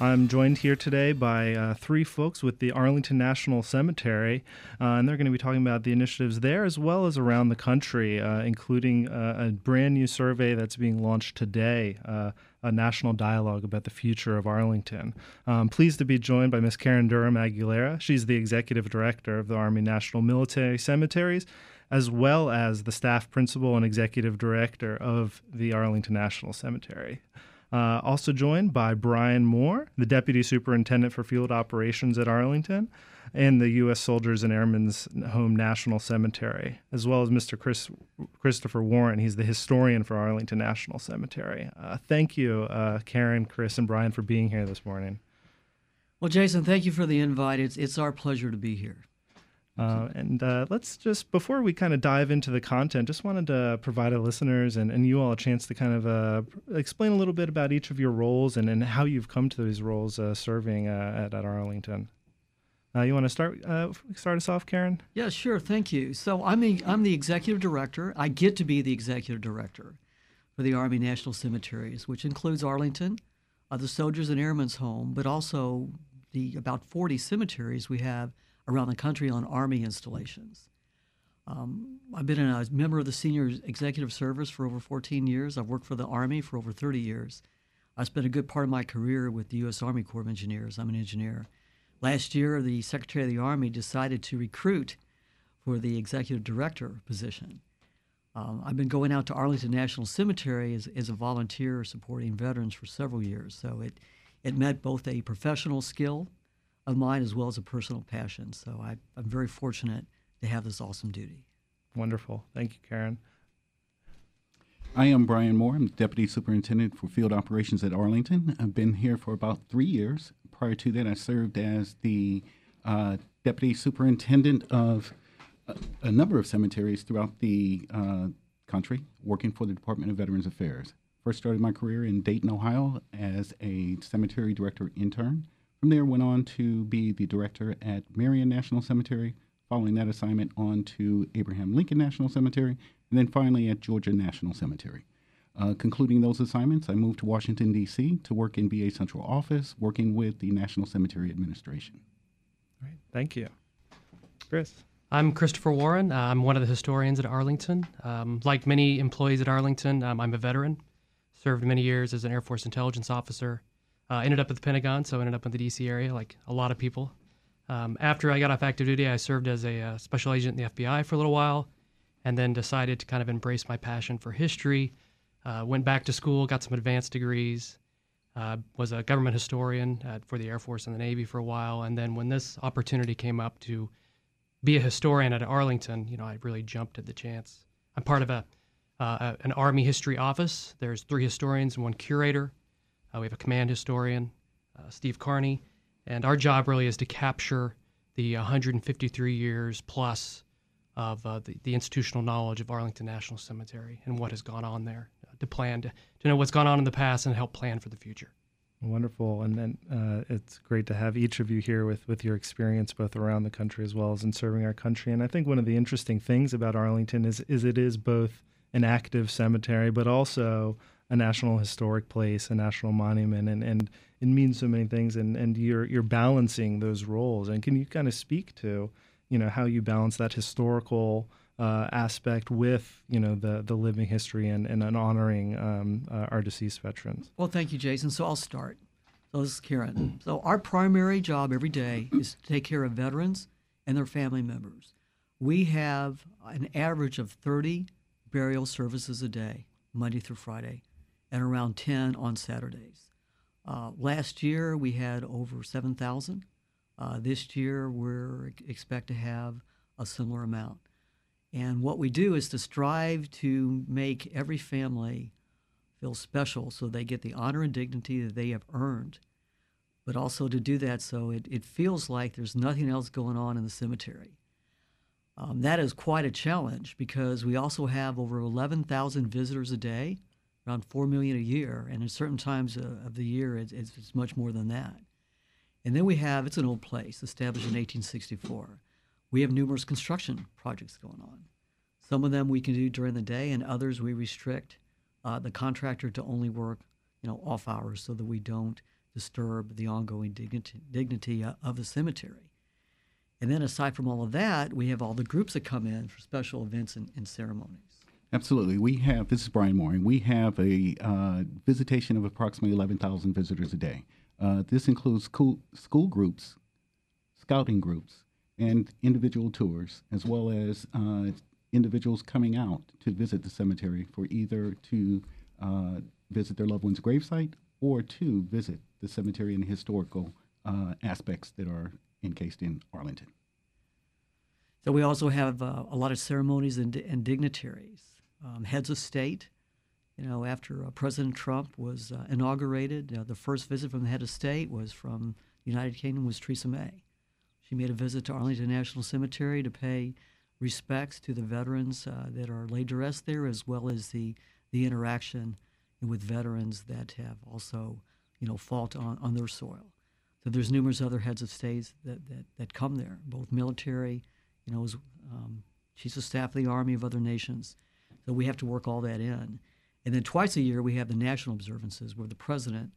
I'm joined here today by uh, three folks with the Arlington National Cemetery, uh, and they're going to be talking about the initiatives there as well as around the country, uh, including uh, a brand new survey that's being launched today, uh, a national dialogue about the future of Arlington. I'm pleased to be joined by Ms. Karen Durham Aguilera. She's the executive director of the Army National Military Cemeteries as well as the staff principal and executive director of the Arlington National Cemetery. Uh, also joined by Brian Moore, the Deputy Superintendent for Field Operations at Arlington, and the U.S. Soldiers and Airmen's Home National Cemetery, as well as Mr. Chris, Christopher Warren. He's the historian for Arlington National Cemetery. Uh, thank you, uh, Karen, Chris, and Brian, for being here this morning. Well, Jason, thank you for the invite. It's, it's our pleasure to be here. Uh, and uh, let's just, before we kind of dive into the content, just wanted to provide our listeners and, and you all a chance to kind of uh, explain a little bit about each of your roles and, and how you've come to these roles uh, serving uh, at, at Arlington. Uh, you want to start start us off, Karen? Yeah, sure. Thank you. So I'm the, I'm the executive director. I get to be the executive director for the Army National Cemeteries, which includes Arlington, the Soldiers and Airmen's Home, but also the about 40 cemeteries we have around the country on Army installations. Um, I've been a member of the senior executive service for over 14 years. I've worked for the Army for over 30 years. I spent a good part of my career with the U.S. Army Corps of Engineers. I'm an engineer. Last year, the Secretary of the Army decided to recruit for the executive director position. Um, I've been going out to Arlington National Cemetery as, as a volunteer supporting veterans for several years. So it, it met both a professional skill of mine as well as a personal passion. So I, I'm very fortunate to have this awesome duty. Wonderful. Thank you, Karen. I am Brian Moore. I'm the Deputy Superintendent for Field Operations at Arlington. I've been here for about three years. Prior to that, I served as the uh, Deputy Superintendent of a, a, number of cemeteries throughout the uh, country, working for the Department of Veterans Affairs. First started my career in Dayton, Ohio as a cemetery director intern. From there, went on to be the director at Marion National Cemetery, following that assignment on to Abraham Lincoln National Cemetery, and then finally at Georgia National Cemetery. Uh, concluding those assignments, I moved to Washington, D.C. to work in VA Central Office, working with the National Cemetery Administration. All right, thank you. Chris. I'm Christopher Warren. Uh, I'm one of the historians at Arlington. Um, like many employees at Arlington, um, I'm a veteran. Served many years as an Air Force intelligence officer, uh, ended up at the Pentagon, so ended up in the D.C. area, like a lot of people. Um, after I got off active duty, I served as a uh, special agent in the FBI for a little while, and then decided to kind of embrace my passion for history. Uh, went back to school, got some advanced degrees, uh, was a government historian at, for the Air Force and the Navy for a while, and then when this opportunity came up to be a historian at Arlington, you know, I really jumped at the chance. I'm part of a, uh, an Army history office. There's three historians and one curator. Uh, we have a command historian, uh, Steve Carney, and our job really is to capture the 153 years plus of uh, the, the, institutional knowledge of Arlington National Cemetery and what has gone on there, to plan to, to know what's gone on in the past and help plan for the future. Wonderful, and then uh, it's great to have each of you here with with your experience both around the country as well as in serving our country. And I think one of the interesting things about Arlington is is it is both an active cemetery, but also a national historic place, a national monument, and, and it means so many things. And, and you're you're balancing those roles. And can you kind of speak to, you know, how you balance that historical uh, aspect with, you know, the the living history and and, honoring um, uh, our deceased veterans? Well, thank you, Jason. So I'll start. So this is Karen. So our primary job every day is to take care of veterans and their family members. We have an average of 30 burial services a day, Monday through Friday and around 10 on Saturdays. Uh, last year we had over 7,000. Uh, this year we're expect to have a similar amount. And what we do is to strive to make every family feel special so they get the honor and dignity that they have earned, but also to do that so it, it feels like there's nothing else going on in the cemetery. Um, that is quite a challenge because we also have over 11,000 visitors a day, around 4 million a year, and at certain times of the year it's, it's much more than that. And then we have, it's an old place, established in 1864. We have numerous construction projects going on. Some of them we can do during the day, and others we restrict uh, the contractor to only work, you know, off hours so that we don't disturb the ongoing dignity, dignity uh, of the cemetery. And then aside from all of that, we have all the groups that come in for special events and, and ceremonies. Absolutely. We have, this is Brian Moore, we have a uh, visitation of approximately 11,000 visitors a day. Uh, this includes school, school groups, scouting groups, and individual tours, as well as uh, individuals coming out to visit the cemetery for either to uh, visit their loved one's gravesite or to visit the cemetery and historical uh, aspects that are encased in Arlington. So we also have uh, a lot of ceremonies and, and dignitaries, um, heads of state. You know, after uh, President Trump was uh, inaugurated, uh, the first visit from the head of state was from the United Kingdom was Theresa May. She made a visit to Arlington National Cemetery to pay respects to the veterans uh, that are laid to rest there, as well as the the interaction with veterans that have also, you know, fought on, on their soil. So there's numerous other heads of states that, that, that come there, both military, you know, as um, chiefs of staff of the army of other nations. So we have to work all that in. And then twice a year we have the national observances where the president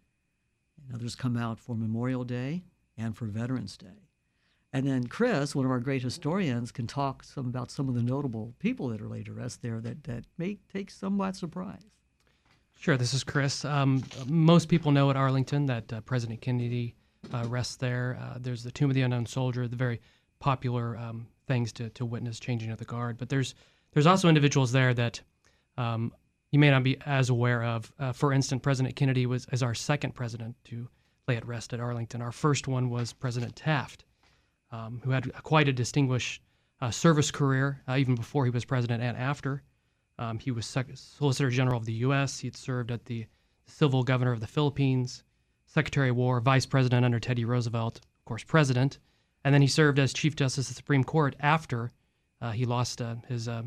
and others come out for Memorial Day and for Veterans Day. And then Chris, one of our great historians, can talk some about some of the notable people that are laid to rest there that, that may take somewhat surprise. Sure, this is Chris. Um, most people know at Arlington that uh, President Kennedy uh, rests there. Uh, there's the Tomb of the Unknown Soldier, the very popular um, things to, to witness changing of the guard. But there's there's also individuals there that um, you may not be as aware of. Uh, for instance, President Kennedy was as our second president to lay at rest at Arlington. Our first one was President Taft, um, who had quite a distinguished uh, service career, uh, even before he was president and after. Um, he was Sec- Solicitor General of the U.S. He had served at the Civil Governor of the Philippines. Secretary of War, Vice President under Teddy Roosevelt, of course, President, and then he served as Chief Justice of the Supreme Court after uh, he lost uh, his uh,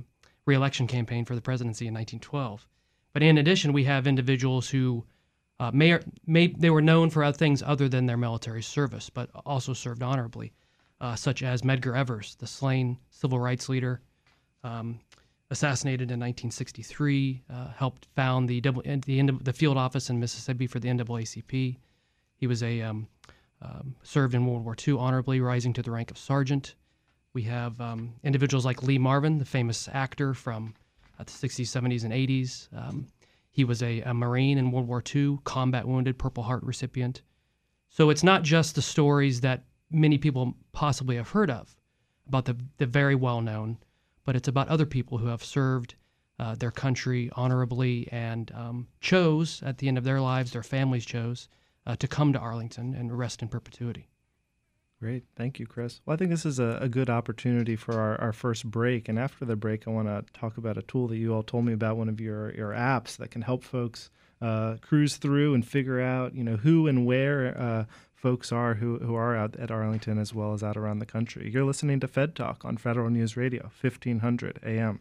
reelection campaign for the presidency in 1912. But in addition, we have individuals who uh, may, may they were known for things other than their military service, but also served honorably, uh, such as Medgar Evers, the slain civil rights leader. Um, assassinated in 1963, uh, helped found the, the, the field office in Mississippi for the NAACP. He was a um, um, served in World War II honorably, rising to the rank of sergeant. We have um, individuals like Lee Marvin, the famous actor from uh, the 60s, 70s, and 80s. Um, he was a, a, Marine in World War II, combat wounded, Purple Heart recipient. So it's not just the stories that many people possibly have heard of about the, the very well known, but it's about other people who have served uh, their country honorably and um, chose at the end of their lives, their families chose uh, to come to Arlington and rest in perpetuity. Great. Thank you, Chris. Well, I think this is a, a good opportunity for our, our first break. And after the break, I want to talk about a tool that you all told me about, one of your, your apps that can help folks uh, cruise through and figure out, you know, who and where uh, folks are who, who are out at Arlington as well as out around the country. You're listening to Fed Talk on Federal News Radio, 1500 AM.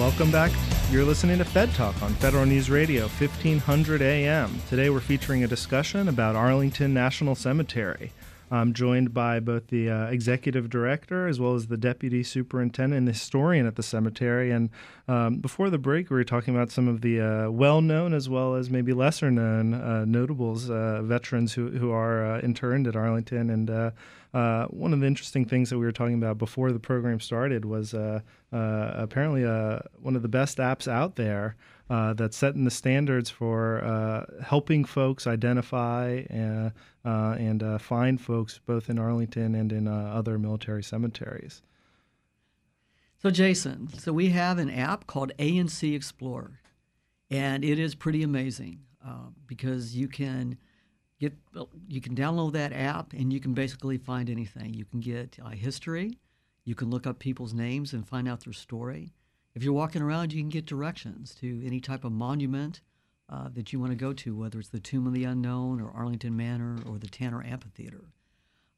Welcome back. You're listening to Fed Talk on Federal News Radio, 1500 AM. Today we're featuring a discussion about Arlington National Cemetery. I'm joined by both the uh, executive director as well as the deputy superintendent and the historian at the cemetery. And um, before the break, we were talking about some of the uh, well known as well as maybe lesser known uh, notables, uh, veterans who, who are uh, interned at Arlington. And uh, one of the interesting things that we were talking about before the program started was apparently one of the best apps out there uh, that's setting the standards for uh, helping folks identify uh, uh and uh, find folks both in Arlington and in other military cemeteries. So, Jason, so we have an app called ANC Explorer, and it is pretty amazing because you can get you can download that app and you can basically find anything. You can get history, you can look up people's names and find out their story if you're walking around, you can get directions to any type of monument uh, that you want to go to, whether it's the Tomb of the Unknown or Arlington Manor or the Tanner Amphitheater.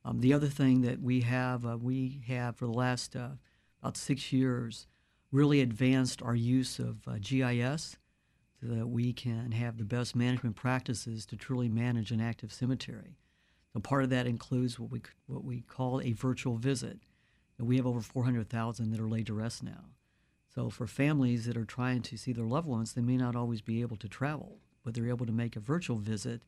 Um, the other thing that we have, uh, we have for the last uh, about six years, really advanced our use of uh, GIS so that we can have the best management practices to truly manage an active cemetery. So part of that includes what we what we call a virtual visit. And we have over 400,000 that are laid to rest now. So for families that are trying to see their loved ones, they may not always be able to travel, but they're able to make a virtual visit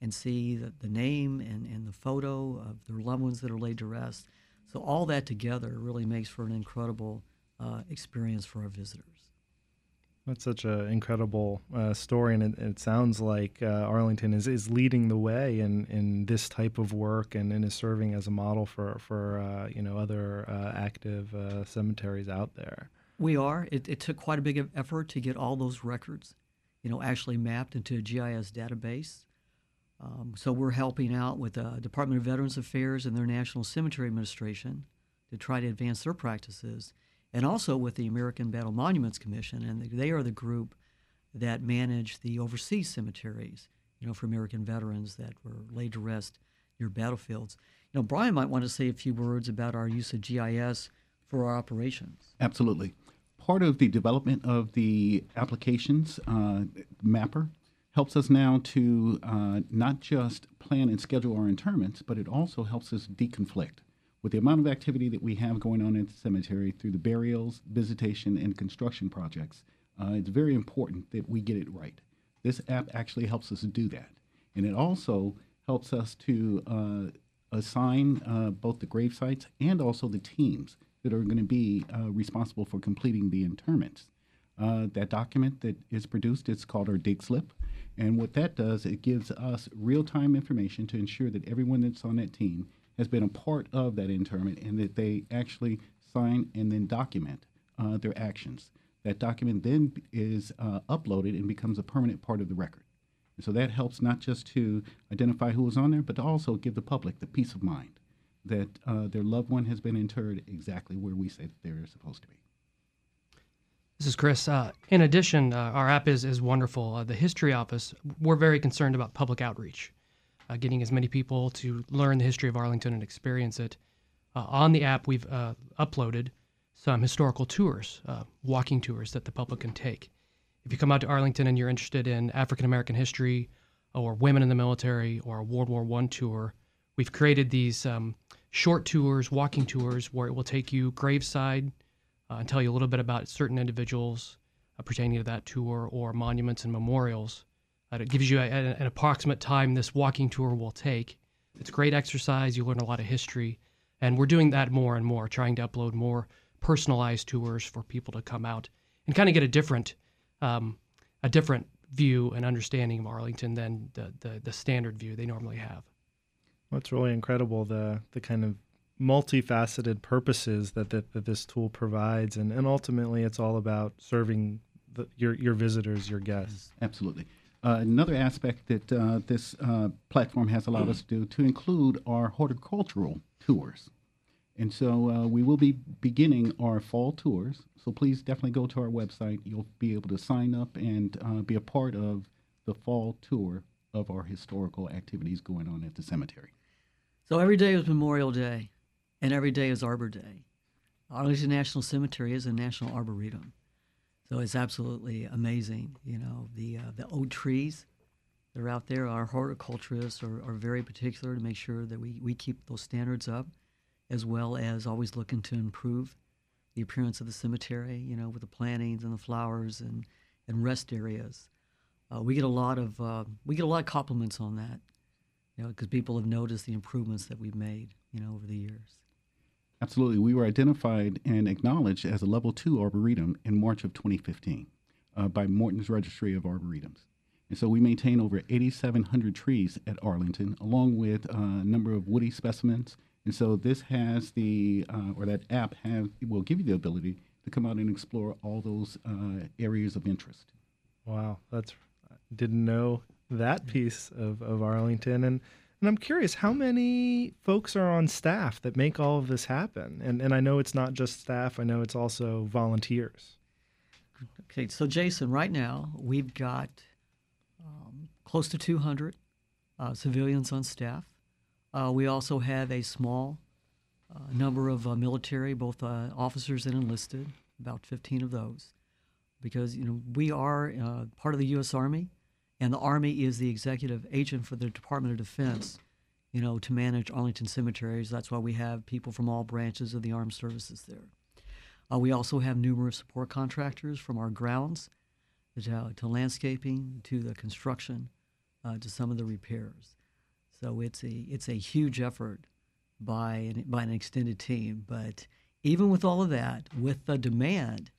and see the, the name and, and the photo of their loved ones that are laid to rest. So all that together really makes for an incredible uh, experience for our visitors. That's such an incredible uh, story, and it, it sounds like uh, Arlington is, is leading the way in, in this type of work and, and is serving as a model for for uh, you know other uh, active uh, cemeteries out there. We are. It, it, took quite a big effort to get all those records, you know, actually mapped into a GIS database. Um, so we're helping out with the Department of Veterans Affairs and their National Cemetery Administration to try to advance their practices, and also with the American Battle Monuments Commission, and they are the group that manage the overseas cemeteries, you know, for American veterans that were laid to rest near battlefields. You know, Brian might want to say a few words about our use of GIS for our operations. Absolutely part of the development of the applications uh, mapper helps us now to uh, not just plan and schedule our interments, but it also helps us deconflict. With the amount of activity that we have going on at the cemetery through the burials, visitation, and construction projects, uh, it's very important that we get it right. This app actually helps us do that. And it also helps us to uh, assign uh, both the grave sites and also the teams that are going to be uh, responsible for completing the interments. Uh, that document that is produced is called our dig slip. And what that does, it gives us real time information to ensure that everyone that's on that team has been a part of that interment and that they actually sign and then document uh, their actions. That document then is uh, uploaded and becomes a permanent part of the record. And so that helps not just to identify who was on there, but to also give the public the peace of mind that uh, their loved one has been interred exactly where we say that they're supposed to be. This is Chris. Uh, in addition, uh, our app is, is wonderful. Uh, the History Office, we're very concerned about public outreach, uh, getting as many people to learn the history of Arlington and experience it. Uh, on the app, we've uploaded some historical tours, walking tours that the public can take. If you come out to Arlington and you're interested in African American history or women in the military or a World War I tour, we've created these um, short tours, walking tours, where it will take you graveside uh, and tell you a little bit about certain individuals uh, pertaining to that tour or monuments and memorials. Uh, it gives you a, a, an approximate time this walking tour will take. It's great exercise. You learn a lot of history. And we're doing that more and more, trying to upload more personalized tours for people to come out and kind of get a different, um, a different view and understanding of Arlington than the, the, the standard view they normally have. What's really incredible the the kind of multifaceted purposes that, that, that this tool provides, and, and ultimately it's all about serving the, your your visitors, your guests. Absolutely. Uh, another aspect that uh, this uh, platform has allowed us to do to include our horticultural tours. And so uh, we will be beginning our fall tours. So please definitely go to our website. You'll be able to sign up and uh, be a part of the fall tour of our historical activities going on at the cemetery. So every day is Memorial Day, and every day is Arbor Day. Arlington National Cemetery is a national arboretum, so it's absolutely amazing. You know the uh, the oak trees that are out there. Our horticulturists are, are very particular to make sure that we, we keep those standards up, as well as always looking to improve the appearance of the cemetery, you know, with the plantings and the flowers and, and rest areas. Uh, we get a lot of uh, we get a lot of compliments on that, you know, because people have noticed the improvements that we've made, you know, over the years. Absolutely. We were identified and acknowledged as a level two arboretum in March of 2015 uh, by Morton's Registry of Arboretums. And so we maintain over 8,700 trees at Arlington, along with uh, a number of woody specimens. And so this has the, uh, or that app have, will give you the ability to come out and explore all those uh, areas of interest. Wow, that's didn't know that piece of, of Arlington. And and I'm curious, how many folks are on staff that make all of this happen? And and I know it's not just staff. I know it's also volunteers. Okay, so Jason, right now we've got um, close to 200 uh, civilians on staff. Uh, we also have a small uh, number of uh, military, both uh, officers and enlisted, about 15 of those, because you know we are uh, part of the U.S. Army, and the Army is the executive agent for the Department of Defense. You know, to manage Arlington cemeteries. That's why we have people from all branches of the armed services there. Uh, we also have numerous support contractors from our grounds to, to landscaping to the construction uh, to some of the repairs. So it's a it's a huge effort by an, by an extended team. But even with all of that, with the demand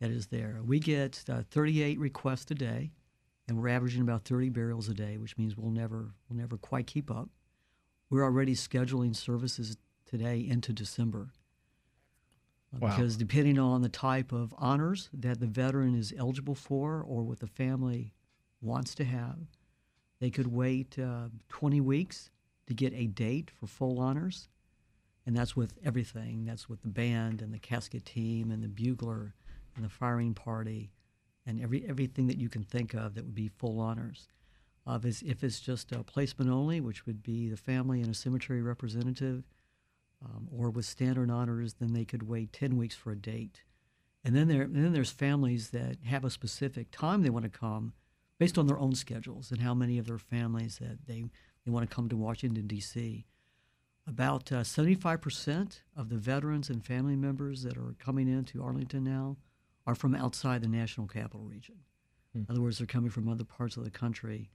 that is there, we get uh, 38 requests a day, and we're averaging about 30 burials a day, which means we'll never we'll never quite keep up. We're already scheduling services today into December. Wow. Because depending on the type of honors that the veteran is eligible for or what the family wants to have, they could wait uh, 20 weeks to get a date for full honors. And that's with everything. That's with the band and the casket team and the bugler and the firing party and every, everything that you can think of that would be full honors. If, it's, if it's just a placement only, which would be the family and a cemetery representative, um, or with standard honors, then they could wait 10 weeks for a date. And then, there, and then there's families that have a specific time they want to come based on their own schedules and how many of their families that they, they want to come to Washington, D.C. About uh, 75% of the veterans and family members that are coming into Arlington now are from outside the national capital region. In other words, they're coming from other parts of the country,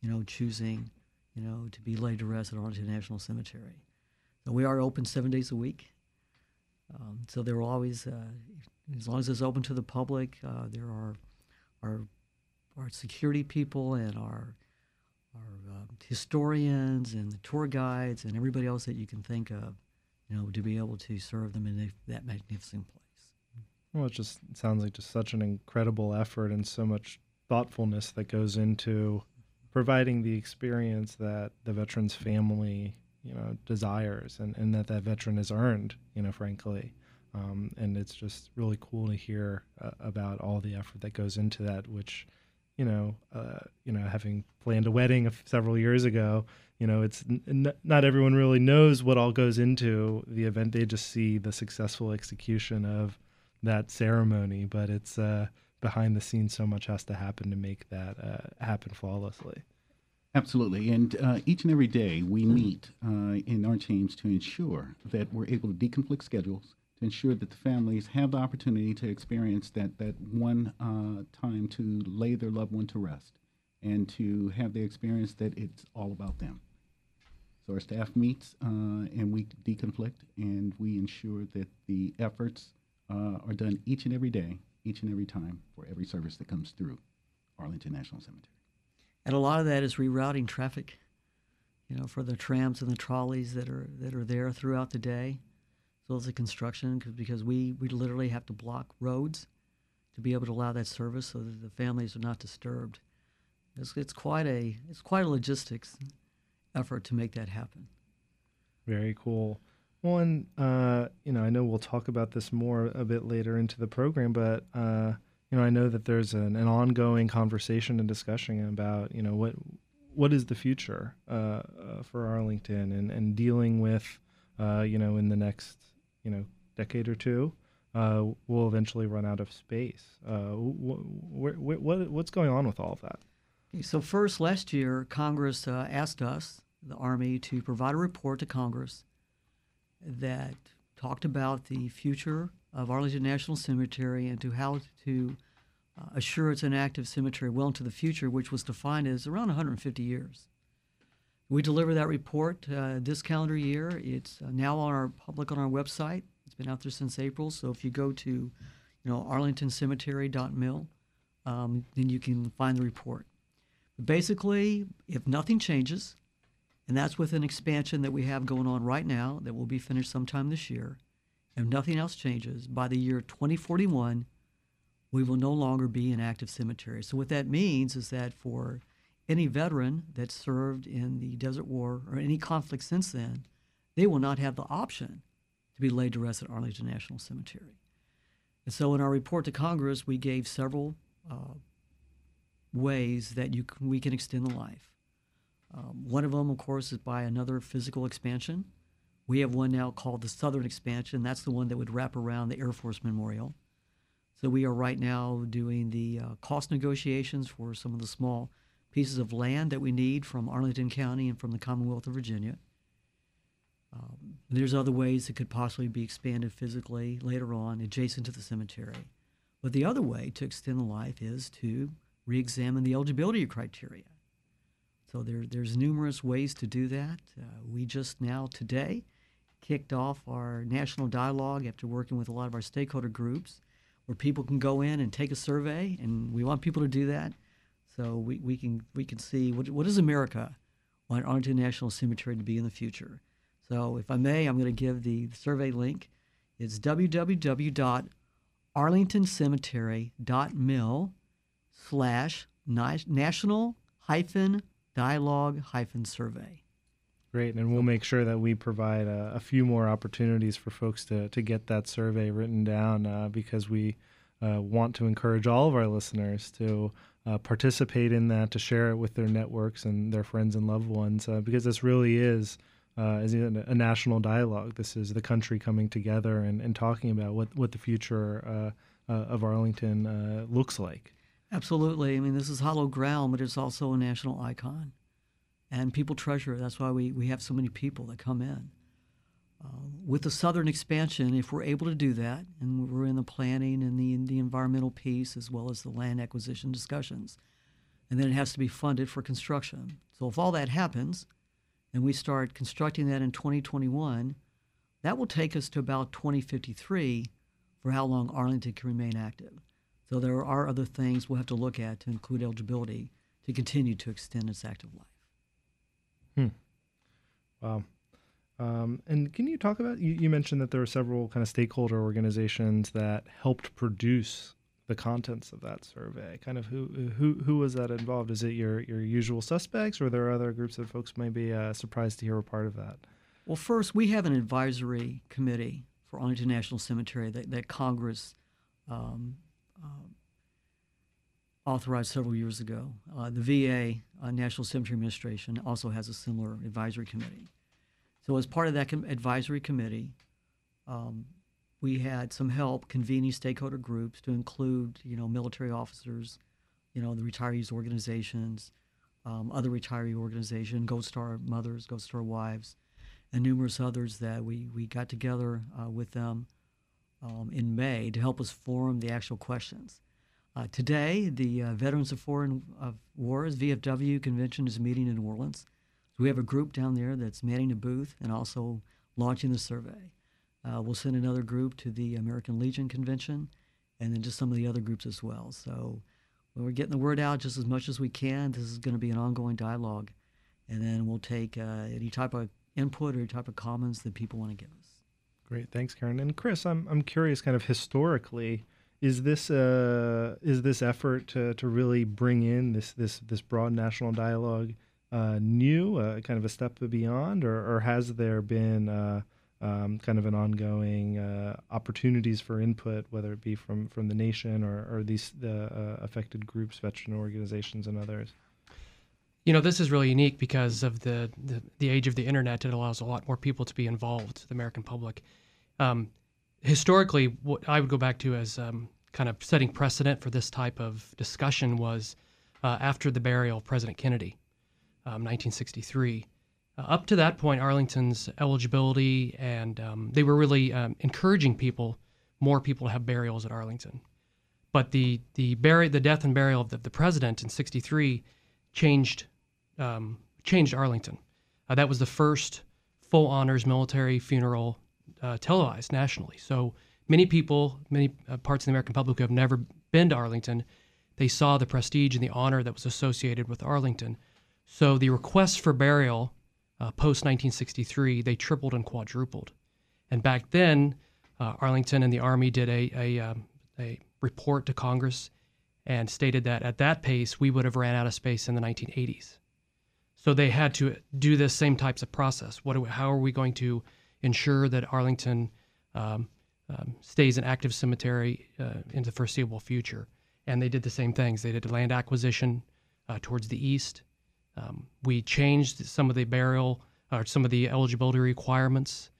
you know, choosing, you know, to be laid to rest at Arlington National Cemetery. So we are open seven days a week. Um, so there will always, uh, as long as it's open to the public, uh, there are our our security people and our our um, historians and the tour guides and everybody else that you can think of, you know, to be able to serve them in that magnificent place. Well, it just sounds like just such an incredible effort and so much thoughtfulness that goes into providing the experience that the veteran's family, you know, desires and, and that that veteran has earned, you know, frankly. Um, and it's just really cool to hear uh, about all the effort that goes into that, which, you know, uh, you know, having planned a wedding several years ago, you know, it's n- n- not everyone really knows what all goes into the event. They just see the successful execution of that ceremony, but it's uh, behind the scenes. So much has to happen to make that uh, happen flawlessly. Absolutely. And uh, each and every day we meet uh, in our teams to ensure that we're able to deconflict schedules, to ensure that the families have the opportunity to experience that, that one uh, time to lay their loved one to rest and to have the experience that it's all about them. So our staff meets uh, and we deconflict and we ensure that the efforts uh, are done each and every day, each and every time for every service that comes through Arlington National Cemetery. And a lot of that is rerouting traffic, you know, for the trams and the trolleys that are that are there throughout the day, So it's a construction construction, 'cause- because we we literally have to block roads to be able to allow that service so that the families are not disturbed. It's, it's quite a it's quite a logistics effort to make that happen. Very cool. And uh, you know, I know we'll talk about this more a bit later into the program, but uh, you know, I know that there's an, an ongoing conversation and discussion about you know what what is the future uh, uh, for Arlington and and dealing with uh, you know in the next you know decade or two. Uh, we'll eventually run out of space. Wh- wh- wh- what what's going on with all of that? Okay, so first, last year, Congress asked us, the Army, to provide a report to Congress that talked about the future of Arlington National Cemetery and to how to uh, assure it's an active cemetery well into the future, which was defined as around 150 years. We delivered that report uh, this calendar year. It's uh, now on our public on our website. It's been out there since April. So if you go to, you know, arlingtoncemetery.mil, um, then you can find the report. But basically, if nothing changes, and that's with an expansion that we have going on right now that will be finished sometime this year, if nothing else changes, by the year 2041, we will no longer be an active cemetery. So what that means is that for any veteran that served in the Desert War or any conflict since then, they will not have the option to be laid to rest at Arlington National Cemetery. And so, in our report to Congress, we gave several uh, ways that you can, we can extend the life. Um, one of them, of course, is by another physical expansion. We have one now called the Southern Expansion. That's the one that would wrap around the Air Force Memorial. So we are right now doing the uh, cost negotiations for some of the small pieces of land that we need from Arlington County and from the Commonwealth of Virginia. Um, there's other ways it could possibly be expanded physically later on, adjacent to the cemetery. But the other way to extend the life is to re-examine the eligibility criteria. So there, there's numerous ways to do that. Uh, we just now today kicked off our national dialogue after working with a lot of our stakeholder groups, where people can go in and take a survey, and we want people to do that so we, we can we can see what what is America want Arlington National Cemetery to be in the future. So if I may, I'm going to give the, survey link. It's www.arlingtoncemetery.mil slash national hyphen dialogue hyphen survey. Great, and we'll make sure that we provide a, a, few more opportunities for folks to, to get that survey written down uh, because we uh, want to encourage all of our listeners to uh, participate in that, to share it with their networks and their friends and loved ones, uh, because this really is uh, is a national dialogue. This is the country coming together and, and talking about what, what the future uh, of Arlington looks like. Absolutely. I mean, this is hollow ground, but it's also a national icon. And people treasure it. That's why we, we have so many people that come in. Uh, with the southern expansion, if we're able to do that, and we're in the planning and the, the environmental piece as well as the land acquisition discussions, and then it has to be funded for construction. So if all that happens, and we start constructing that in 2021, that will take us to about 2053 for how long Arlington can remain active. So there are other things we'll have to look at to include eligibility to continue to extend its active life. Hmm. Wow. Um, and can you talk about you, you, mentioned that there were several kind of stakeholder organizations that helped produce the contents of that survey. Kind of who who who was that involved? Is it your your usual suspects, or are there are other groups that folks may be uh, surprised to hear a part of that? Well, first we have an advisory committee for Arlington National Cemetery that, that Congress um, uh, authorized several years ago. Uh, the VA uh, National Cemetery Administration also has a similar advisory committee. So, as part of that com- advisory committee, um, we had some help convening stakeholder groups to include, you know, military officers, you know, the retirees organizations, um, other retiree organizations, Gold Star mothers, Gold Star wives, and numerous others that we, we got together uh, with them um, in May to help us form the actual questions. Uh, today, the uh, Veterans of Foreign of Wars VFW convention is meeting in New Orleans we have a group down there that's manning a booth and also launching the survey. Uh, we'll send another group to the American Legion convention, and then just some of the other groups as well. So we're getting the word out just as much as we can. This is going to be an ongoing dialogue, and then we'll take uh, any type of input or any type of comments that people want to give. Great, thanks, Karen. And Chris, I'm I'm curious, kind of historically, is this uh, is this effort to to really bring in this this this broad national dialogue? uh, new, uh, kind of a step beyond, or, or has there been uh, um, kind of an ongoing uh, opportunities for input, whether it be from, from the nation or, or these the uh, affected groups, veteran organizations, and others? You know, this is really unique because of the, the, the age of the internet. It allows a lot more people to be involved, the American public. Um, historically, what I would go back to as um, kind of setting precedent for this type of discussion was uh, after the burial of President Kennedy, um, 1963. Uh, up to that point, Arlington's eligibility and um, they were really um, encouraging people, more people to have burials at Arlington. But the the bury, the death and burial of the, the president in '63 changed um, changed Arlington. Uh, that was the first full honors military funeral uh, televised nationally. So many people, many uh, parts of the American public who have never been to Arlington, they saw the prestige and the honor that was associated with Arlington. So the requests for burial uh, post 1963 they tripled and quadrupled. And back then, uh, Arlington and the Army did a a, um, a report to Congress and stated that at that pace we would have ran out of space in the 1980s. So they had to do the same types of process. What? We, how are we going to ensure that Arlington um, um, stays an active cemetery uh, in the foreseeable future? And they did the same things. They did land acquisition uh, towards the east. Um, we changed some of the burial or some of the eligibility requirements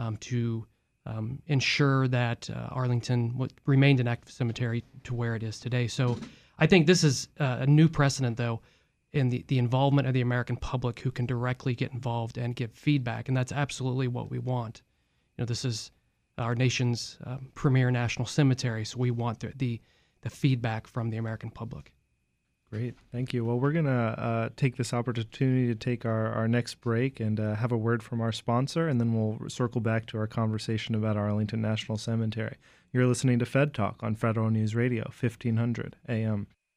um, to um, ensure that uh, Arlington w- remained an active cemetery to where it is today. So I think this is uh, a new precedent, though, in the, the involvement of the American public who can directly get involved and give feedback. And that's absolutely what we want. You know, this is our nation's um, premier national cemetery, so we want the, the, the feedback from the American public. Great, thank you. Well, we're going to uh, take this opportunity to take our, our next break and uh, have a word from our sponsor, and then we'll circle back to our conversation about Arlington National Cemetery. You're listening to Fed Talk on Federal News Radio, 1500 AM.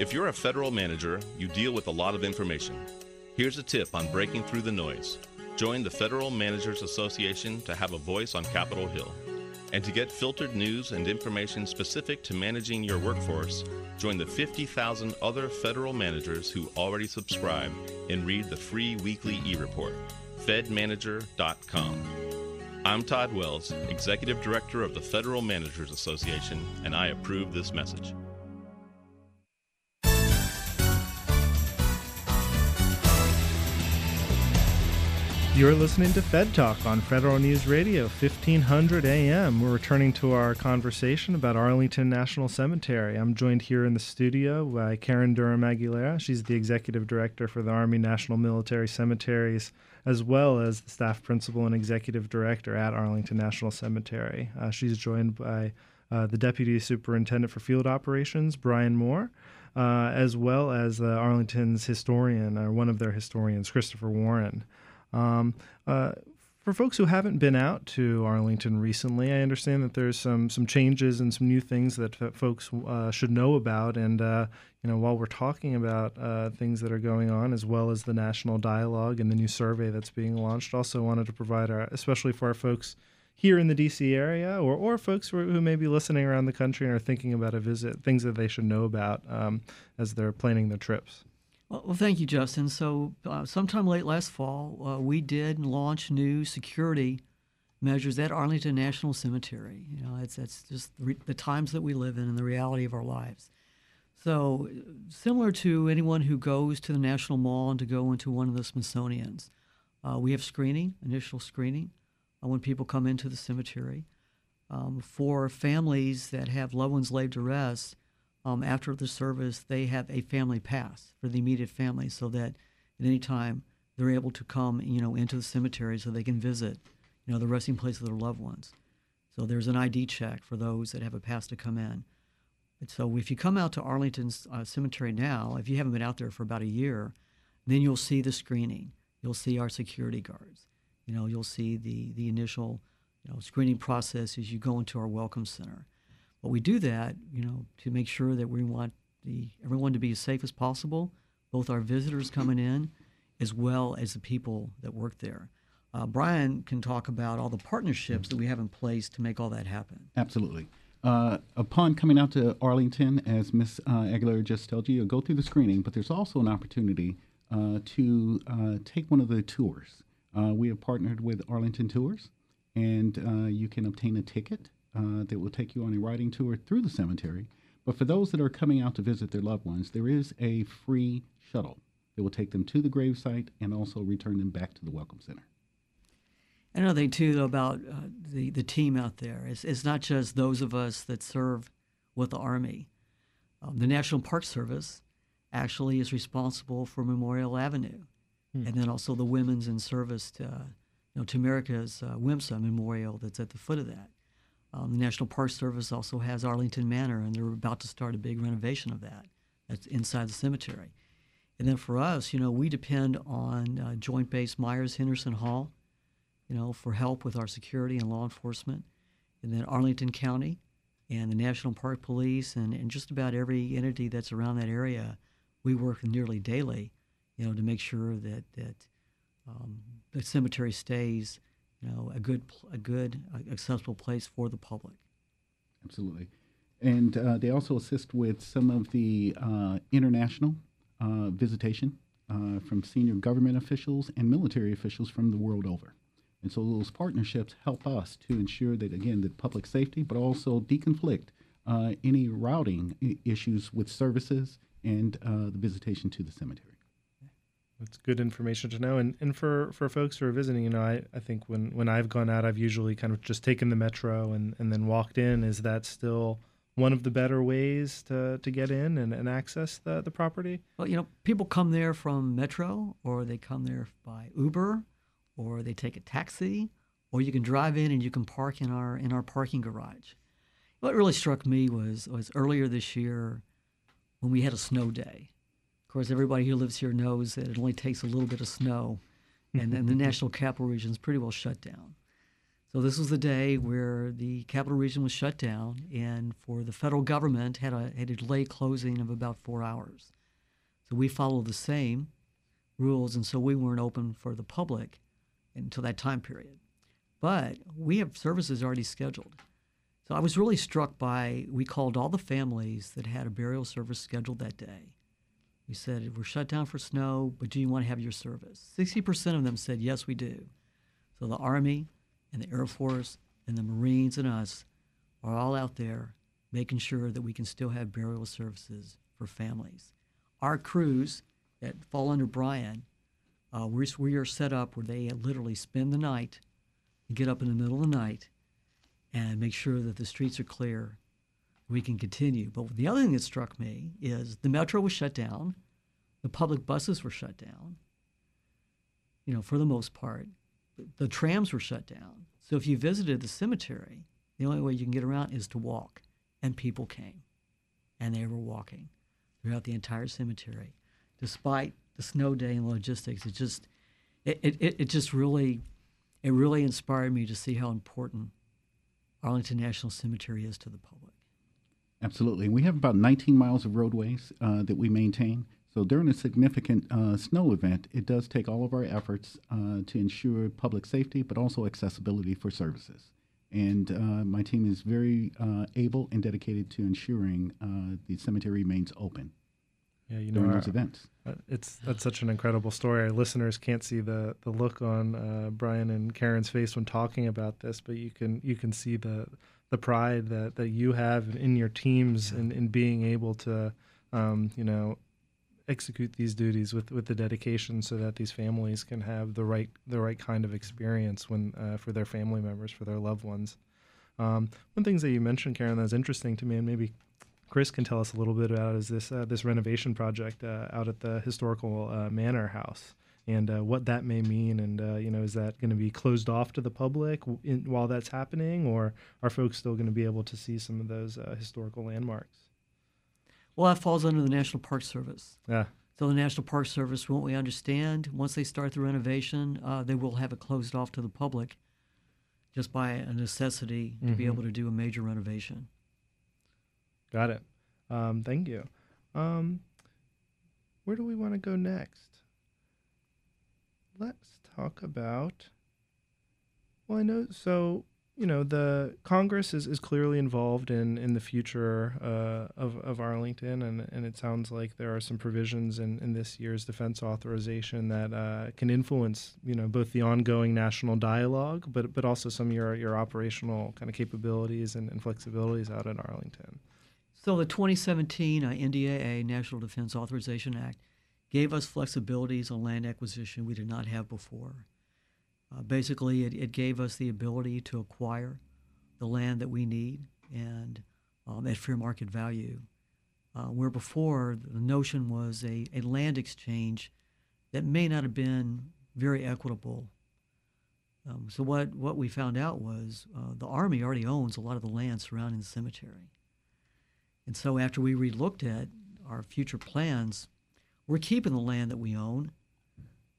If you're a federal manager, you deal with a lot of information. Here's a tip on breaking through the noise. Join the Federal Managers Association to have a voice on Capitol Hill. And to get filtered news and information specific to managing your workforce, join the 50,000 other federal managers who already subscribe and read the free weekly e report. FedManager.com. I'm Todd Wells, Executive Director of the Federal Managers Association, and I approve this message. You're listening to Fed Talk on Federal News Radio, 1500 AM. We're returning to our conversation about Arlington National Cemetery. I'm joined here in the studio by Karen Durham Aguilera. She's the executive director for the Army National Military Cemeteries, as well as the staff principal and executive director at Arlington National Cemetery. Uh, she's joined by uh, the deputy superintendent for field operations, Brian Moore. Uh, as well as Arlington's historian, or one of their historians, Christopher Warren. Um, uh, for folks who haven't been out to Arlington recently, I understand that there's some some changes and some new things that folks uh, should know about. And uh, you know, while we're talking about uh, things that are going on, as well as the national dialogue and the new survey that's being launched, also wanted to provide, our, especially for our folks here in the DC area, or or folks who, who may be listening around the country and are thinking about a visit, things that they should know about um, as they're planning their trips. Well, thank you, Justin. So, uh, sometime late last fall, uh, we did launch new security measures at Arlington National Cemetery. You know, it's that's just the, re- the times that we live in and the reality of our lives. So, similar to anyone who goes to the National Mall and to go into one of the Smithsonian's, uh, we have screening, initial screening, uh, when people come into the cemetery. Um, for families that have loved ones laid to rest, um, after the service, they have a family pass for the immediate family, so that at any time they're able to come, you know, into the cemetery so they can visit, you know, the resting place of their loved ones. So there's an ID check for those that have a pass to come in. And so if you come out to Arlington's uh, Cemetery now, if you haven't been out there for about a year, then you'll see the screening. You'll see our security guards. You know, you'll see the the initial, you know, screening process as you go into our welcome center. But we do that, you know, to make sure that we want the everyone to be as safe as possible, both our visitors coming in, as well as the people that work there. Uh, Brian can talk about all the partnerships that we have in place to make all that happen. Absolutely. Uh, upon coming out to Arlington, as Ms. Uh, Aguilera just told you, you'll go through the screening, but there's also an opportunity uh, to uh, take one of the tours. Uh, we have partnered with Arlington Tours, and uh, you can obtain a ticket that will take you on a riding tour through the cemetery. But for those that are coming out to visit their loved ones, there is a free shuttle that will take them to the gravesite and also return them back to the Welcome Center. Another thing too about uh, the the team out there is it's not just those of us that serve with the Army. Um, the National Park Service actually is responsible for Memorial Avenue, hmm. and then also the Women's in Service to, you know, to America's uh, WIMSA Memorial that's at the foot of that. Um, the National Park Service also has Arlington Manor, and they're about to start a big renovation of that. That's inside the cemetery. And then for us, you know, we depend on uh, Joint Base Myers Henderson Hall you know, for help with our security and law enforcement. And then Arlington County and the National Park Police and, and just about every entity that's around that area, we work nearly daily, you know, to make sure that that um, the cemetery stays, you know, a good a good accessible place for the public. Absolutely, and uh, they also assist with some of the uh, international uh, visitation uh, from senior government officials and military officials from the world over. And so those partnerships help us to ensure that, again, the public safety, but also deconflict uh, any routing issues with services and uh, the visitation to the cemetery. That's good information to know. And and for, for folks who are visiting, you know, I, I think when, when I've gone out, I've usually kind of just taken the metro and, and then walked in. Is that still one of the better ways to, to get in and, and access the, the property? Well, you know, people come there from metro or they come there by Uber or they take a taxi, or you can drive in and you can park in our in our parking garage. What really struck me was was earlier this year when we had a snow day. Of course, everybody who lives here knows that it only takes a little bit of snow, and then the mm-hmm. National Capital Region is pretty well shut down. So this was the day where the capital region was shut down, and for the federal government had a had a delay closing of about four hours. So we followed the same rules, and so we weren't open for the public until that time period. But we have services already scheduled. So I was really struck by we called all the families that had a burial service scheduled that day. We said, We're shut down for snow, but do you want to have your service? 60% of them said, Yes, we do. So the Army and the Air Force and the Marines and us are all out there making sure that we can still have burial services for families. Our crews that fall under Brian uh, we we are set up where they literally spend the night, get up in the middle of the night, and make sure that the streets are clear. We can continue. But the other thing that struck me is the metro was shut down, the public buses were shut down. You know, for the most part, the trams were shut down. So if you visited the cemetery, the only way you can get around is to walk, and people came, and they were walking throughout the entire cemetery, despite the snow day and logistics. It just it, it, it just really it really inspired me to see how important Arlington National Cemetery is to the public. Absolutely. We have about 19 miles of roadways uh, that we maintain. So during a significant uh, snow event, it does take all of our efforts uh, to ensure public safety, but also accessibility for services. And uh, my team is very uh, able and dedicated to ensuring uh, the cemetery remains open yeah, you know, during those events. It's that's such an incredible story. Our listeners can't see the the look on uh, Brian and Karen's face when talking about this, but you can you can see the the pride that, that you have in your teams yeah. in, in being able to um, you know execute these duties with, with the dedication so that these families can have the right the right kind of experience when uh, for their family members for their loved ones. Um, one things that you mentioned, Karen, that was interesting to me, and maybe Chris can tell us a little bit about is this uh, this renovation project uh, out at the historical uh, manor house and uh, what that may mean and uh, you know is that going to be closed off to the public in, while that's happening or are folks still going to be able to see some of those uh, historical landmarks well that falls under the national park service yeah so the national park service from what we understand once they start the renovation they will have it closed off to the public just by a necessity to mm-hmm. be able to do a major renovation Got it. Um, thank you. Um, where do we want to go next? Let's talk about. Well, I know. So you know, the Congress is, is clearly involved in, in the future uh, of, of Arlington, and, and it sounds like there are some provisions in, in this year's defense authorization that uh, can influence, you know, both the ongoing national dialogue, but but also some of your, your operational kind of capabilities and, and flexibilities out at Arlington. So the 2017 uh, NDAA, National Defense Authorization Act, gave us flexibilities on land acquisition we did not have before. Uh, basically, it, it gave us the ability to acquire the land that we need and um, at fair market value. Uh, where before the notion was a, a land exchange that may not have been very equitable. Um, so what, what we found out was uh, the Army already owns a lot of the land surrounding the cemetery. And so after we relooked at our future plans, we're keeping the land that we own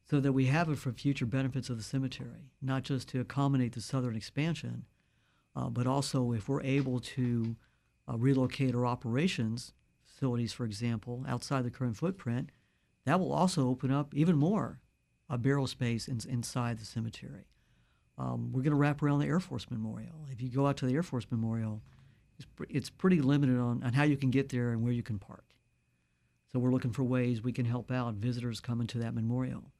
so that we have it for future benefits of the cemetery, not just to accommodate the southern expansion, uh, but also if we're able to uh, relocate our operations facilities, for example, outside the current footprint, that will also open up even more uh, burial space in, inside the cemetery. Um, we're going to wrap around the Air Force Memorial. If you go out to the Air Force Memorial, it's, it's pretty limited on, on how you can get there and where you can park. So we're looking for ways we can help out visitors coming to that memorial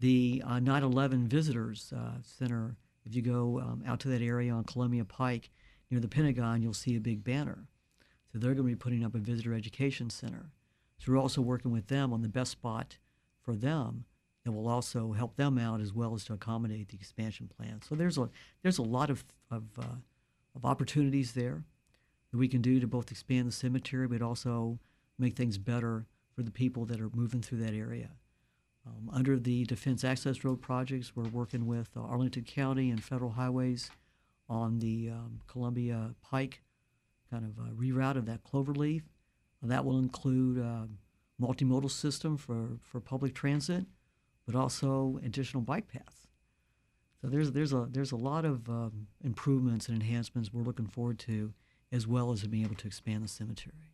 the uh, 9/11 Visitors uh, Center. If you go um, out to that area on Columbia Pike near the Pentagon, you'll see a big banner. So they're going to be putting up a visitor education center. So we're also working with them on the best spot for them that will also help them out as well as to accommodate the expansion plan. So there's a there's a lot of of, uh, of opportunities there that we can do to both expand the cemetery, but also make things better for the people that are moving through that area. Um, under the Defense Access Road projects, we're working with uh, Arlington County and Federal Highways on the um, Columbia Pike kind of uh, reroute of that cloverleaf. Uh, that will include a multimodal system for, for public transit, but also additional bike paths. So there's there's a there's a lot of um, improvements and enhancements we're looking forward to, as well as being able to expand the cemetery.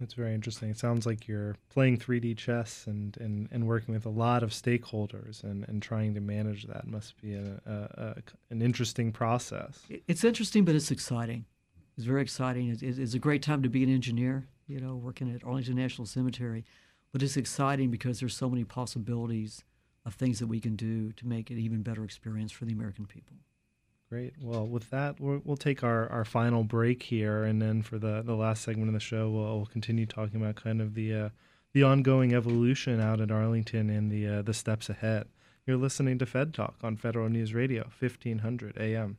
That's very interesting. It sounds like you're playing 3D chess and, and, and working with a lot of stakeholders and, and trying to manage that must be a, a, a an interesting process. It's interesting, but it's exciting. It's very exciting. It's, it's a great time to be an engineer, you know, working at Arlington National Cemetery. But it's exciting because there's so many possibilities of things that we can do to make it even better experience for the American people. Great. Well, with that, we will take our, our final break here, and then for the, the last segment of the show, we'll, we'll continue talking about kind of the uh, the ongoing evolution out at Arlington and the uh, the steps ahead. You're listening to Fed Talk on Federal News Radio, 1500 AM.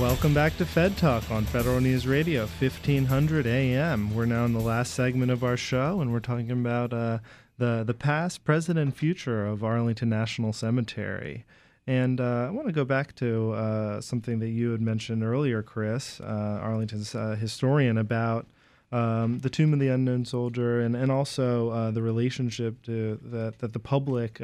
Welcome back to Fed Talk on Federal News Radio, 1500 AM. We're now in the last segment of our show, and we're talking about uh, the, the past, present, and future of Arlington National Cemetery. And uh, I want to go back to uh, something that you had mentioned earlier, Chris, uh, Arlington's uh, historian, about um, the Tomb of the Unknown Soldier and, and also uh, the relationship to, that, that the public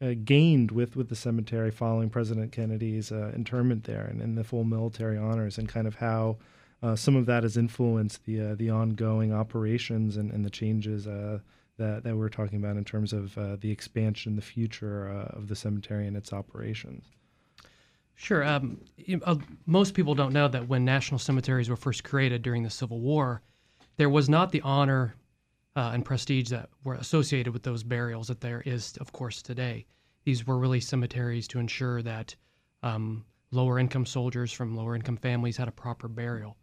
uh, gained with, with the cemetery following President Kennedy's uh, interment there and, and, the full military honors, and kind of how uh, some of that has influenced the uh, the ongoing operations and, and the changes uh, that that we're talking about in terms of uh, the expansion, the future of the cemetery and its operations. Sure. Um, most people don't know that when national cemeteries were first created during the Civil War, there was not the honor uh, and prestige that were associated with those burials that there is, of course, today. These were really cemeteries to ensure that um, lower income soldiers from lower income families had a proper burial.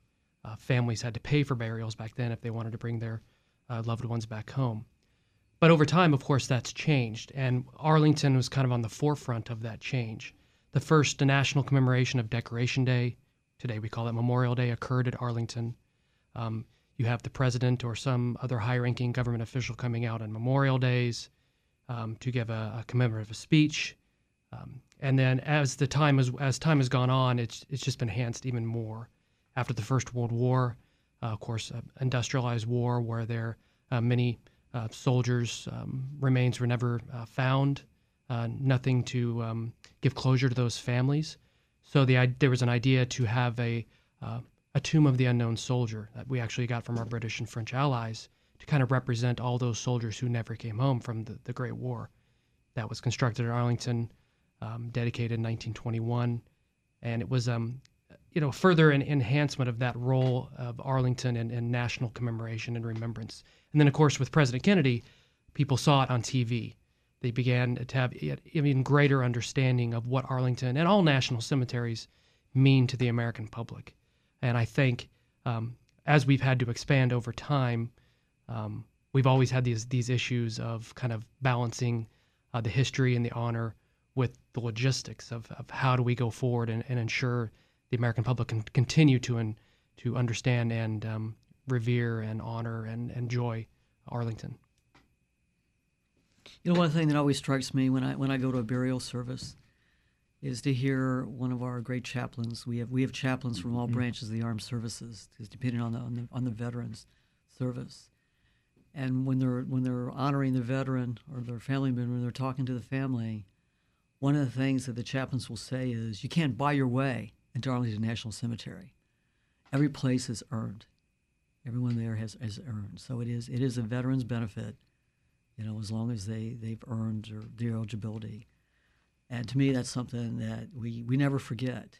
Uh, families had to pay for burials back then if they wanted to bring their uh, loved ones back home. But over time, of course, that's changed, and Arlington was kind of on the forefront of that change. The first national commemoration of Decoration Day, today we call it Memorial Day, occurred at Arlington. Um, you have the president or some other high-ranking government official coming out on Memorial Days um, to give a, a, commemorative speech. Um, and then as the time has as time has gone on, it's it's just been enhanced even more. After the First World War, uh, of course, uh, industrialized war, where there uh, many uh, soldiers' um, remains were never uh, found, uh, nothing to um, give closure to those families. So the there was an idea to have a a tomb of the unknown soldier that we actually got from our British and French allies to kind of represent all those soldiers who never came home from the, the Great War. That was constructed at Arlington, um, dedicated in 1921, and it was um, you know further an enhancement of that role of Arlington and, and national commemoration and remembrance. And then of course with President Kennedy, people saw it on TV. They began to have even greater understanding of what Arlington and all national cemeteries mean to the American public. And I think um, as we've had to expand over time, um, we've always had these these issues of kind of balancing uh, the history and the honor with the logistics of, of how do we go forward and, and ensure the American public can continue to and to understand and um, revere and honor and enjoy Arlington. You know, one thing that always strikes me when I when I go to a burial service is to hear one of our great chaplains. We have we have chaplains from all mm-hmm. branches of the armed services, depending on the, on the on the veterans service. And when they're when they're honoring the veteran or their family member, when they're talking to the family, one of the things that the chaplains will say is, "You can't buy your way into Arlington National Cemetery. Every place is earned. Everyone there has, has earned. So it is it is a veteran's benefit, you know, as long as they they've earned their, their eligibility." And to me, that's something that we, we never forget.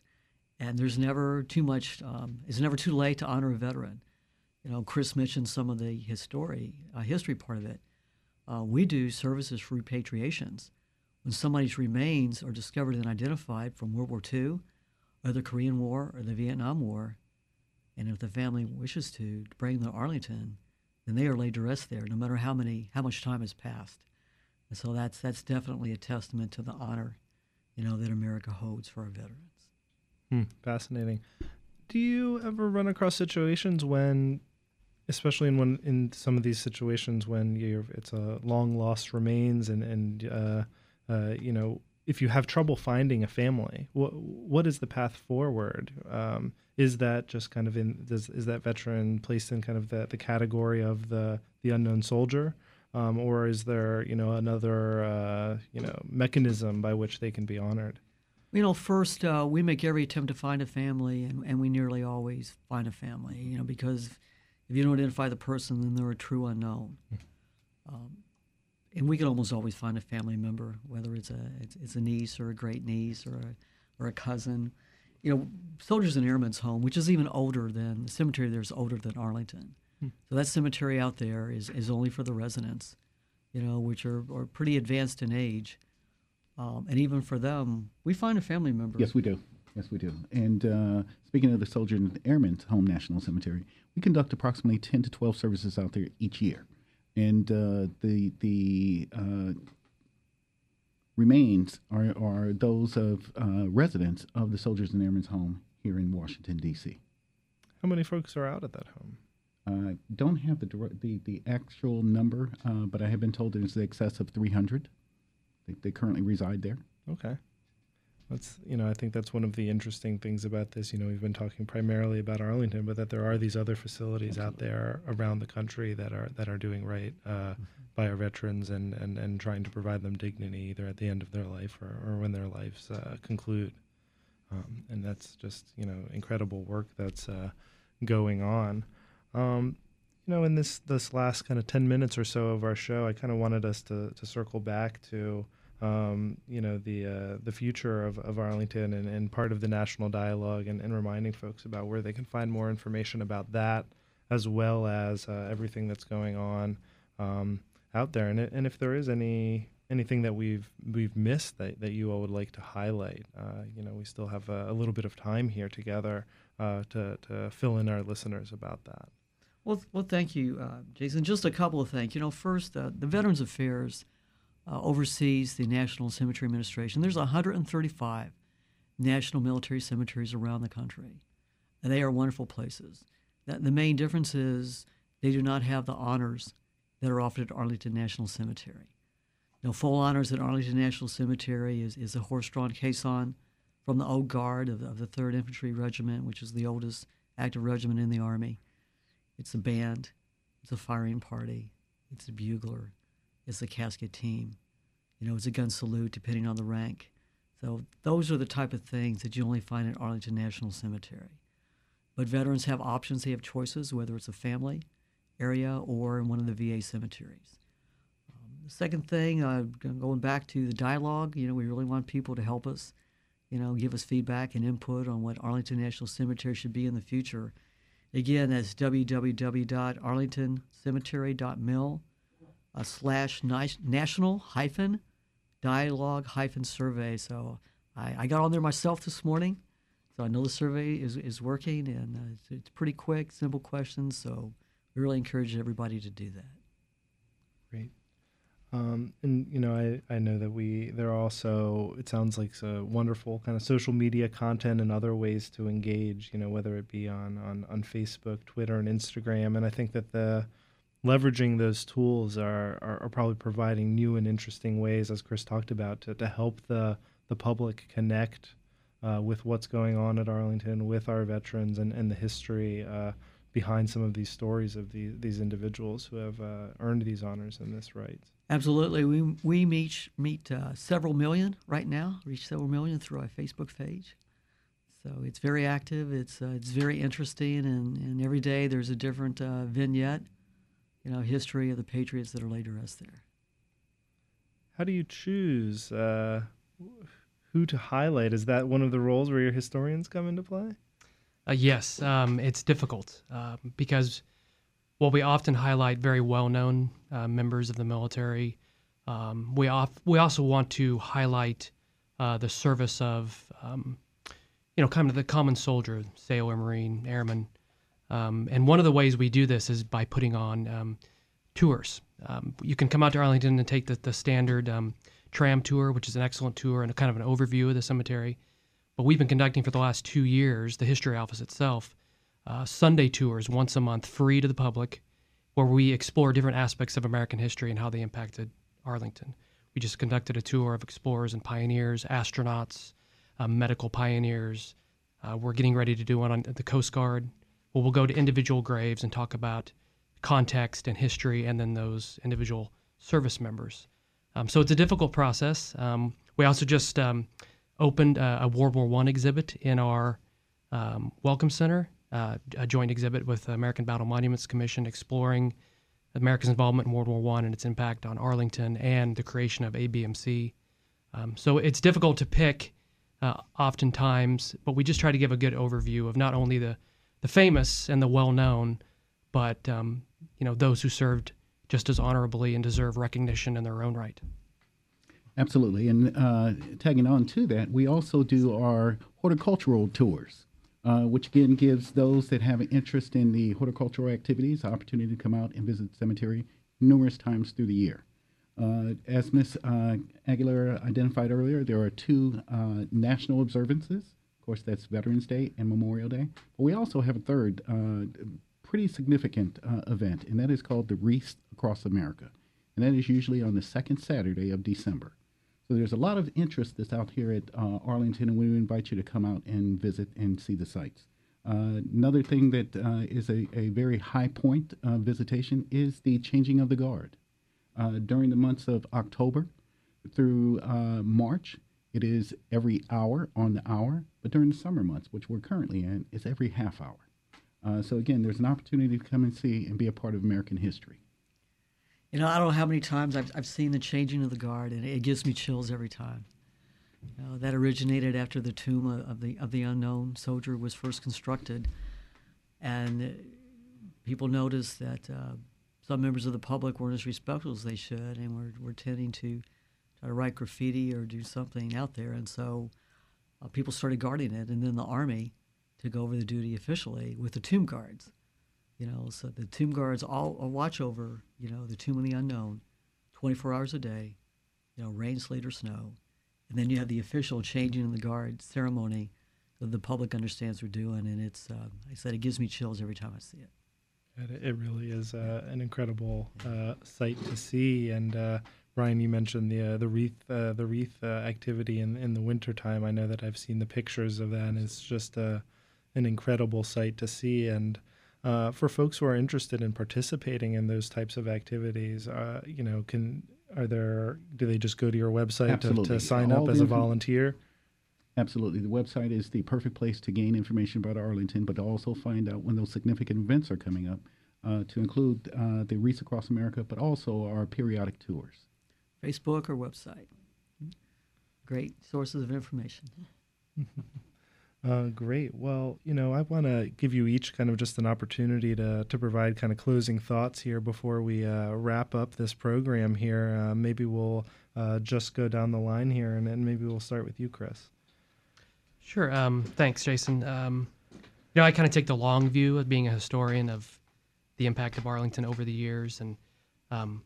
And there's never too much, um, it's never too late to honor a veteran. You know, Chris mentioned some of the history, uh, history part of it. Uh, we do services for repatriations. When somebody's remains are discovered and identified from World War II, or the Korean War, or the Vietnam War, and if the family wishes to, bring them to Arlington, then they are laid to rest there, no matter how many, how much time has passed. And so that's that's definitely a testament to the honor, you know, that America holds for our veterans. Hmm, fascinating. Do you ever run across situations when, especially in when in some of these situations when you're it's a long lost remains and and uh, uh, you know if you have trouble finding a family, what what is the path forward? Um, is that just kind of in does, is that veteran placed in kind of the, the category of the the unknown soldier? Um, or is there you know another uh, you know mechanism by which they can be honored? You know, first uh, we make every attempt to find a family, and, and we nearly always find a family. You know, because if you don't identify the person, then they're a true unknown. Um, and we can almost always find a family member, whether it's a it's, it's a niece or a great niece or a or a cousin. You know, Soldiers and Airmen's Home, which is even older than the cemetery there's older than Arlington. So that cemetery out there is, is only for the residents, you know, which are, are pretty advanced in age. Um, and even for them, we find a family member. Yes, we do. Yes, we do. And uh, speaking of the Soldier and Airmen's Home National Cemetery, we conduct approximately 10 to 12 services out there each year. And uh, the, the uh, remains are, are those of uh, residents of the Soldiers and Airmen's Home here in Washington, D.C. How many folks are out at that home? Uh, don't have the, the the actual number, uh, but I have been told it's the excess of 300. They, they currently reside there. Okay. That's you know I think that's one of the interesting things about this. You know we've been talking primarily about Arlington, but that there are these other facilities Absolutely. out there around the country that are that are doing right uh, mm-hmm. by our veterans and, and and trying to provide them dignity either at the end of their life or, or when their lives uh, conclude. Um, and that's just you know incredible work that's uh, going on. Um, you know, in this this last kind of ten minutes or so of our show, I kind of wanted us to to circle back to um, you know the uh, the future of, of Arlington and, and part of the national dialogue and, and reminding folks about where they can find more information about that as well as uh, everything that's going on um, out there. And, and if there is any anything that we've we've missed that, that you all would like to highlight uh, you know we still have a, a, little bit of time here together uh, to, to fill in our listeners about that well, well, thank you, uh, Jason. Just a couple of things. You know, first, uh, the Veterans Affairs uh, oversees the National Cemetery Administration. There's 135 national military cemeteries around the country, and they are wonderful places. the main difference is they do not have the honors that are offered at Arlington National Cemetery. You full honors at Arlington National Cemetery is, is a horse-drawn caisson from the Old Guard of, of the 3rd Infantry Regiment, which is the oldest active regiment in the Army. It's a band, it's a firing party, it's a bugler, it's a casket team. You know, it's a gun salute depending on the rank. So those are the type of things that you only find at Arlington National Cemetery. But veterans have options, they have choices, whether it's a family area or in one of the VA cemeteries. Um, the second thing, uh, going back to the dialogue, you know, we really want people to help us, you know, give us feedback and input on what Arlington National Cemetery should be in the future. Again, that's www.arlingtoncemetery.mil uh, slash national hyphen dialogue hyphen survey. So I, I got on there myself this morning. So I know the survey is, is working and uh, it's, it's, pretty quick, simple questions. So we really encourage everybody to do that. Great. Um, and you know, I, I know that we there are also it sounds like a wonderful kind of social media content and other ways to engage. You know, whether it be on on on Facebook, Twitter, and Instagram. And I think that the leveraging those tools are, are, are probably providing new and interesting ways, as Chris talked about, to, to help the the public connect uh, with what's going on at Arlington, with our veterans, and, and the history uh, behind some of these stories of these these individuals who have uh, earned these honors and this rights. Absolutely, we we meet meet uh, several million right now, reach several million through our Facebook page. So it's very active. It's uh, it's very interesting, and, and every day there's a different uh, vignette, you know, history of the patriots that are laid to rest there. How do you choose? who to highlight? Is that one of the roles where your historians come into play? Uh, yes, um, it's difficult uh, because while we often highlight very well-known uh, members of the military, um, we off, we also want to highlight uh, the service of um, you know kind of the common soldier, sailor, marine, airman, um, and one of the ways we do this is by putting on um, tours. Um, you can come out to Arlington and take the, the standard tram tour, which is an excellent tour and a kind of an overview of the cemetery. But we've been conducting for the last two years, the history office itself, uh, Sunday tours once a month, free to the public, where we explore different aspects of American history and how they impacted Arlington. We just conducted a tour of explorers and pioneers, astronauts, uh, medical pioneers. Uh, we're getting ready to do one on the Coast Guard. Well, we'll go to individual graves and talk about context and history, and then those individual service members. Um, so it's a difficult process. Um, we also just um, opened a, a, World War One exhibit in our um, Welcome Center, uh, a joint exhibit with the American Battle Monuments Commission, exploring America's involvement in World War One and its impact on Arlington and the creation of ABMC. Um, so it's difficult to pick, uh, oftentimes, but we just try to give a good overview of not only the the famous and the well known, but um, you know those who served just as honorably and deserve recognition in their own right. Absolutely. And uh, tagging on to that, we also do our horticultural tours, uh, which again gives those that have an interest in the horticultural activities opportunity to come out and visit the cemetery numerous times through the year. Uh, as Ms. Uh, identified earlier, there are two uh, national observances. Of course, that's Veterans Day and Memorial Day. But we also have a third uh, pretty significant uh, event, and that is called the Wreaths Across America. And that is usually on the second Saturday of December. So there's a lot of interest that's out here at uh, Arlington, and we invite you to come out and visit and see the sites. Uh, another thing that uh, is a, a, very high point of visitation is the changing of the guard. Uh, during the months of October through uh, March, it is every hour on the hour, but during the summer months, which we're currently in, it's every half hour. Uh, so again, there's an opportunity to come and see and be a part of American history. You know, I don't know how many times I've, I've seen the changing of the guard, and it gives me chills every time. You know, that originated after the tomb of the of the unknown soldier was first constructed, and people noticed that uh, some members of the public weren't as respectful as they should, and were, were tending to try to write graffiti or do something out there, and so uh, people started guarding it, and then the army took over the duty officially with the tomb guards. You know, so the tomb guards all, watch over, you know, the tomb of the unknown 24 hours a day, you know, rain, sleet, or snow. And then you have the official changing of the guard ceremony that the public understands we're doing, and it's uh, I said it gives me chills every time I see it. It, really is uh, an incredible uh, sight to see. And uh, Brian, you mentioned the uh, the wreath uh, the wreath uh, activity in in the wintertime. I know that I've seen the pictures of that, and it's just an incredible sight to see. And for folks who are interested in participating in those types of activities, you know, can are there? Do they just go to your website to, to, sign All up as a volunteer? Absolutely. The website is the perfect place to gain information about Arlington, but to also find out when those significant events are coming up, uh, to include uh, the Wreaths Across America, but also our periodic tours. Facebook or website. Great sources of information. uh, great. Well, you know, I want to give you each kind of just an opportunity to, to provide kind of closing thoughts here before we uh, wrap up this program here. Uh, maybe we'll uh, just go down the line here, and, and maybe we'll start with you, Chris. Sure. Um, thanks, Jason. Um, you know, I kind of take the long view of being a historian of the impact of Arlington over the years, and um,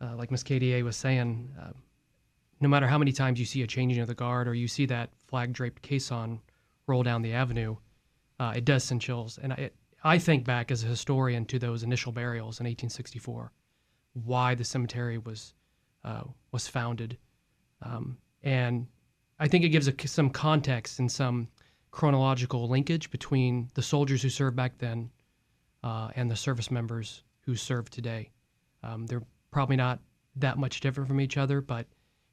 uh, like Miss KDA was saying, uh, no matter how many times you see a changing of the guard or you see that flag draped caisson roll down the avenue, uh, it does send chills. And I, I think back as a historian to those initial burials in 1864, why the cemetery was uh, was founded, um, and I think it gives a, some context and some chronological linkage between the soldiers who served back then uh, and the service members who serve today. Um, they're probably not that much different from each other, but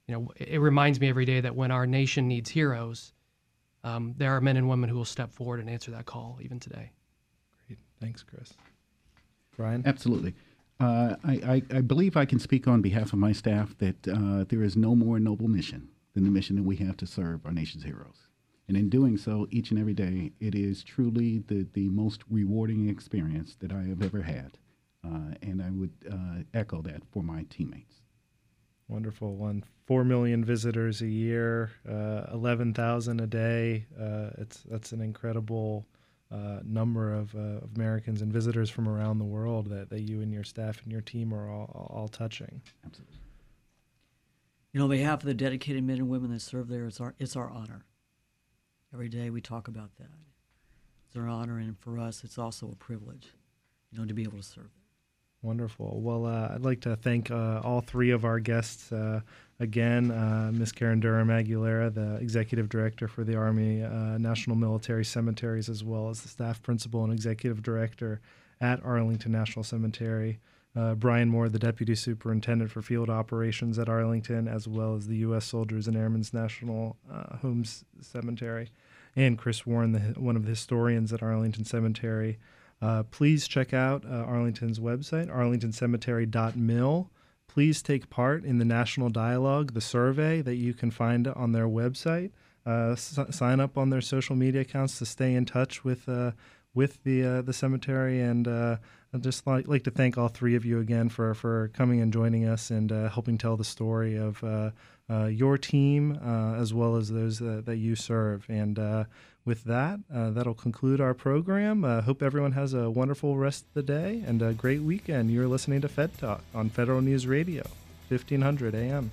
you know, it, it reminds me every day that when our nation needs heroes, um, there are men and women who will step forward and answer that call even today. Great, thanks, Chris. Brian, absolutely. Uh, I, I, I, believe I can speak on behalf of my staff that uh, there is no more noble mission than the mission that we have to serve our nation's heroes. And in doing so, each and every day, it is truly the, the most rewarding experience that I have ever had. Uh, and I would uh, echo that for my teammates. Wonderful one. Four million visitors a year, uh, eleven thousand a day. Uh, it's that's an incredible uh, number of, uh, Americans and visitors from around the world that, that you and your staff and your team are all, all touching. Absolutely. You know, on behalf of the dedicated men and women that serve there, it's our it's our honor. Every day we talk about that. It's our honor, and for us, it's also a privilege, you know, to be able to serve. Wonderful. Well, uh, I'd like to thank uh, all three of our guests uh, again. Uh, Ms. Karen Durham Aguilera, the Executive Director for the Army uh, National Military Cemeteries, as well as the Staff Principal and Executive Director at Arlington National Cemetery uh, Brian Moore, the Deputy Superintendent for Field Operations at Arlington, as well as the U.S. Soldiers and Airmen's National uh, Homes Cemetery, and Chris Warren, the, one of the historians at Arlington Cemetery. Uh, please check out uh, Arlington's website, arlingtoncemetery.mil. Please take part in the national dialogue, the survey that you can find on their website. Uh, s- sign up on their social media accounts to stay in touch with uh, with the uh, the cemetery. And uh, I'd just like, like to thank all three of you again for, for coming and joining us and helping tell the story of your team as well as those that you serve. And with that, uh, that'll conclude our program. Uh, hope everyone has a wonderful rest of the day and a great weekend. You're listening to Fed Talk on Federal News Radio, 1500 AM.